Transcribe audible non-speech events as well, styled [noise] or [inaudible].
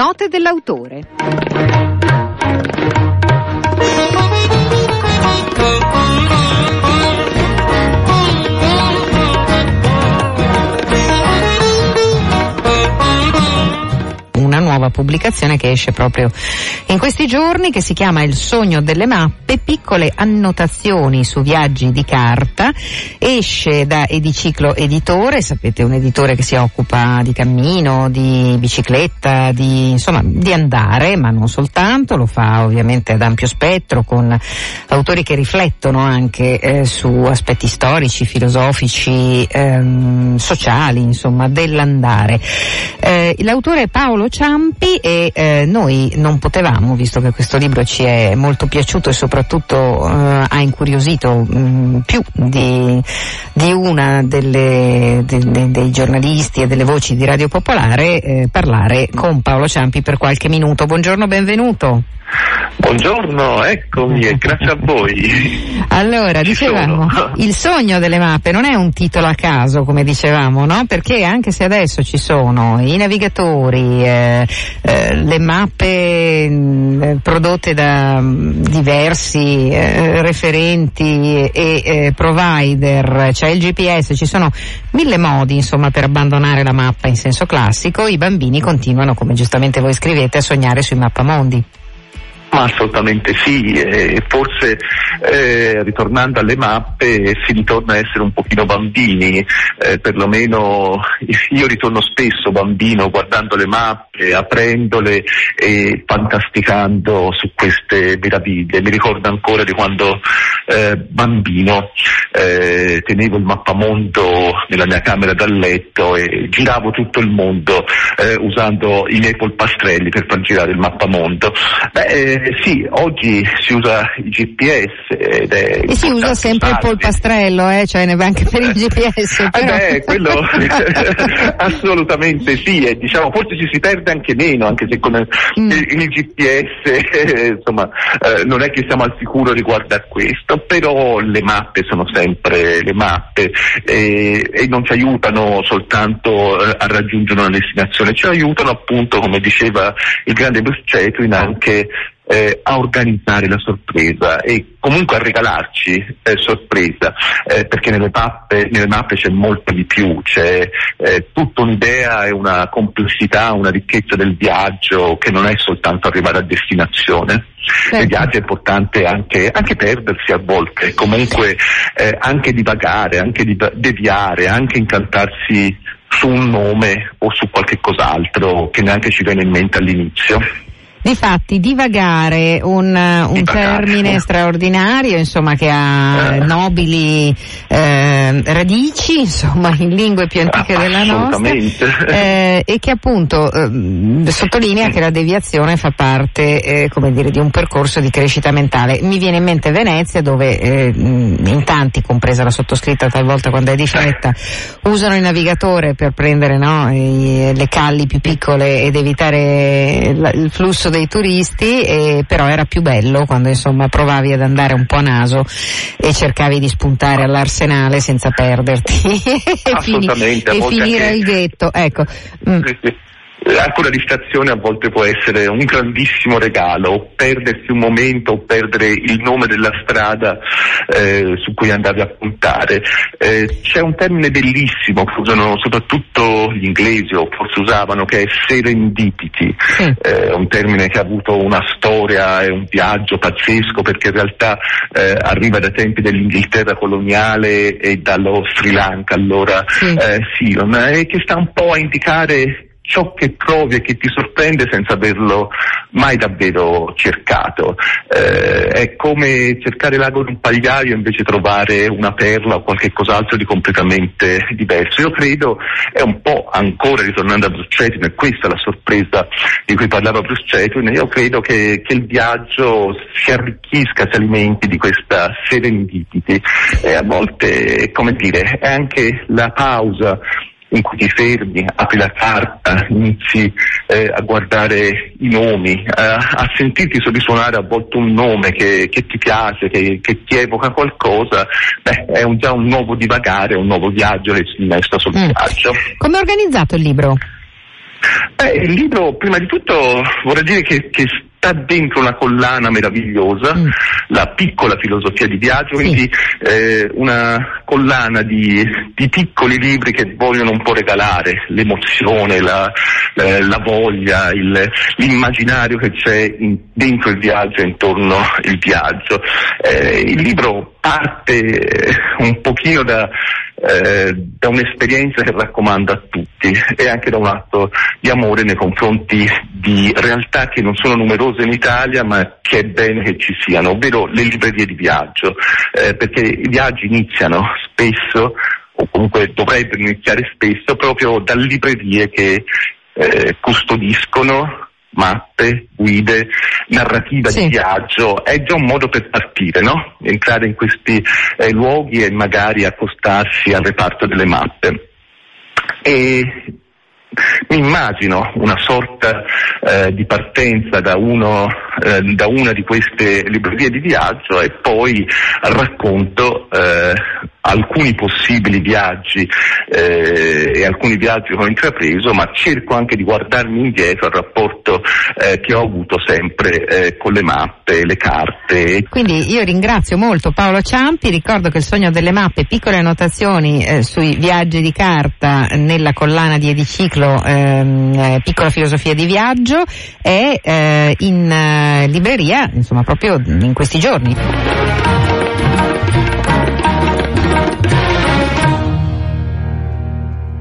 Note dell'autore. Nuova pubblicazione che esce proprio in questi giorni che si chiama Il sogno delle mappe, piccole annotazioni su viaggi di carta, esce da Ediciclo Editore, sapete un editore che si occupa di cammino, di bicicletta, di, insomma, di andare, ma non soltanto, lo fa ovviamente ad ampio spettro con autori che riflettono anche eh, su aspetti storici, filosofici, ehm, sociali, insomma, dell'andare. Eh, l'autore Paolo Ciampi tempi e eh, noi non potevamo, visto che questo libro ci è molto piaciuto e soprattutto eh, ha incuriosito mh, mm, più di, di una delle, de, dei giornalisti e delle voci di Radio Popolare, eh, parlare con Paolo Ciampi per qualche minuto. Buongiorno, benvenuto. Buongiorno, eccomi e grazie a voi. [laughs] Allora, dicevamo, [laughs] il sogno delle mappe non è un titolo a caso, come dicevamo, no? Perché anche se adesso ci sono i navigatori, eh, eh, le mappe mh, mm, prodotte da mh, mm, diversi eh, referenti e eh, provider, c'è cioè il GPS, ci sono mille modi, insomma, per abbandonare la mappa in senso classico, i bambini continuano, come giustamente voi scrivete, a sognare sui mappamondi. Ma assolutamente sì, e forse eh, ritornando alle mappe si ritorna a essere un pochino bambini, eh, perlomeno [laughs] io ritorno spesso bambino guardando le mappe, aprendole e fantasticando su queste meraviglie. Mi ricordo ancora di quando eh, bambino eh, tenevo il mappamondo nella mia camera da letto e giravo tutto il mondo eh, usando i miei polpastrelli per far girare il mappamondo. Beh, eh, eh, sì, oggi si usa il GPS ed è e si usa sempre il polpastrello, eh? cioè ne va anche per il [laughs] GPS. Eh beh, quello [laughs] assolutamente sì, e diciamo forse ci si perde anche meno, anche se con mm. il, il, GPS insomma eh, non è che siamo al sicuro riguardo a questo, però le mappe sono sempre le mappe e, non ci aiutano soltanto eh, a raggiungere una destinazione, ci aiutano appunto, come diceva il grande Bruce Chatwin, anche eh, a organizzare la sorpresa e comunque a regalarci eh, sorpresa, eh, perché nelle mappe, nelle mappe, c'è molto di più, c'è eh, tutta un'idea e una complessità, una ricchezza del viaggio che non è soltanto arrivare a destinazione. Certo. Nei viaggi è importante anche, anche, perdersi a volte, comunque eh, anche divagare, anche deviare, anche incantarsi su un nome o su qualche cos'altro che neanche ci viene in mente all'inizio. Difatti, divagare, un, un termine [laughs] straordinario, insomma, che ha eh. nobili eh, radici, insomma, in lingue più antiche ah, della nostra, eh, e che appunto ehm, sottolinea che la deviazione fa parte, eh, come dire, di un percorso di crescita mentale. Mi viene in mente Venezia, dove eh, in tanti, compresa la sottoscritta talvolta quando è di fretta, usano il navigatore per prendere no, i, le calli più piccole ed evitare il flusso dei turisti, e, però era più bello quando insomma provavi ad andare un po' a naso e cercavi di spuntare all'arsenale senza perderti [laughs] e, fini, e finire il ghetto. Ecco. Mm. Anche una distrazione a volte può essere un grandissimo regalo, perdersi un momento, o perdere il nome della strada eh, su cui andavi a puntare. Eh, c'è un termine bellissimo che usano soprattutto gli inglesi, o forse usavano, che è serendipity, sì. eh, un termine che ha avuto una storia e un viaggio pazzesco perché in realtà eh, arriva dai tempi dell'Inghilterra coloniale e dallo Sri Lanka, allora sì. Eh, Ceylon, e che sta un po' a indicare ciò che trovi e che ti sorprende senza averlo mai davvero cercato. Eh, è come cercare l'ago di un pagliaio e invece trovare una perla o qualche cos'altro di completamente diverso. Io credo, è un po' ancora ritornando a Bruce Cetwin, e questa è la sorpresa di cui parlava Bruce Cetwin, io credo che, che il viaggio si arricchisca, si alimenti di questa serendipity e a volte, come dire, è anche la pausa in cui ti fermi, apri la carta, inizi eh, a guardare i nomi, eh, a sentirti risuonare a volte un nome che, che ti piace, che, che, ti evoca qualcosa, beh, è un, già un nuovo divagare, un nuovo viaggio che si innesta sul mm. viaggio. Come è organizzato il libro? Beh, il libro, prima di tutto, vorrei dire che, che sta dentro una collana meravigliosa, mm. la piccola filosofia di viaggio, sì. quindi eh, una collana di, di, piccoli libri che vogliono un po' regalare l'emozione, la, eh, la voglia, il, l'immaginario che c'è in, dentro il viaggio e intorno il viaggio. Eh, il libro parte eh, un pochino da, eh, da un'esperienza che raccomanda a tutti e anche da un atto di amore nei confronti di realtà che non sono numerose in Italia ma che è bene che ci siano, ovvero le librerie di viaggio, eh, perché i viaggi iniziano spesso o comunque dovrebbero iniziare spesso proprio da librerie che eh, custodiscono mappe, guide, narrativa sì. di viaggio, è già un modo per partire, no? Entrare in questi eh, luoghi e magari accostarsi al reparto delle mappe. E mi immagino una sorta eh, di partenza da, uno, eh, da, una di queste librerie di viaggio e poi racconto eh, alcuni possibili viaggi eh, e alcuni viaggi che ho intrapreso, ma cerco anche di guardarmi indietro al rapporto eh, che ho avuto sempre eh, con le mappe, le carte. Quindi io ringrazio molto Paolo Ciampi, ricordo che il sogno delle mappe, piccole annotazioni eh, sui viaggi di carta nella collana di Ediciclo, ehm, eh, piccola filosofia di viaggio, è in libreria, insomma proprio in questi giorni.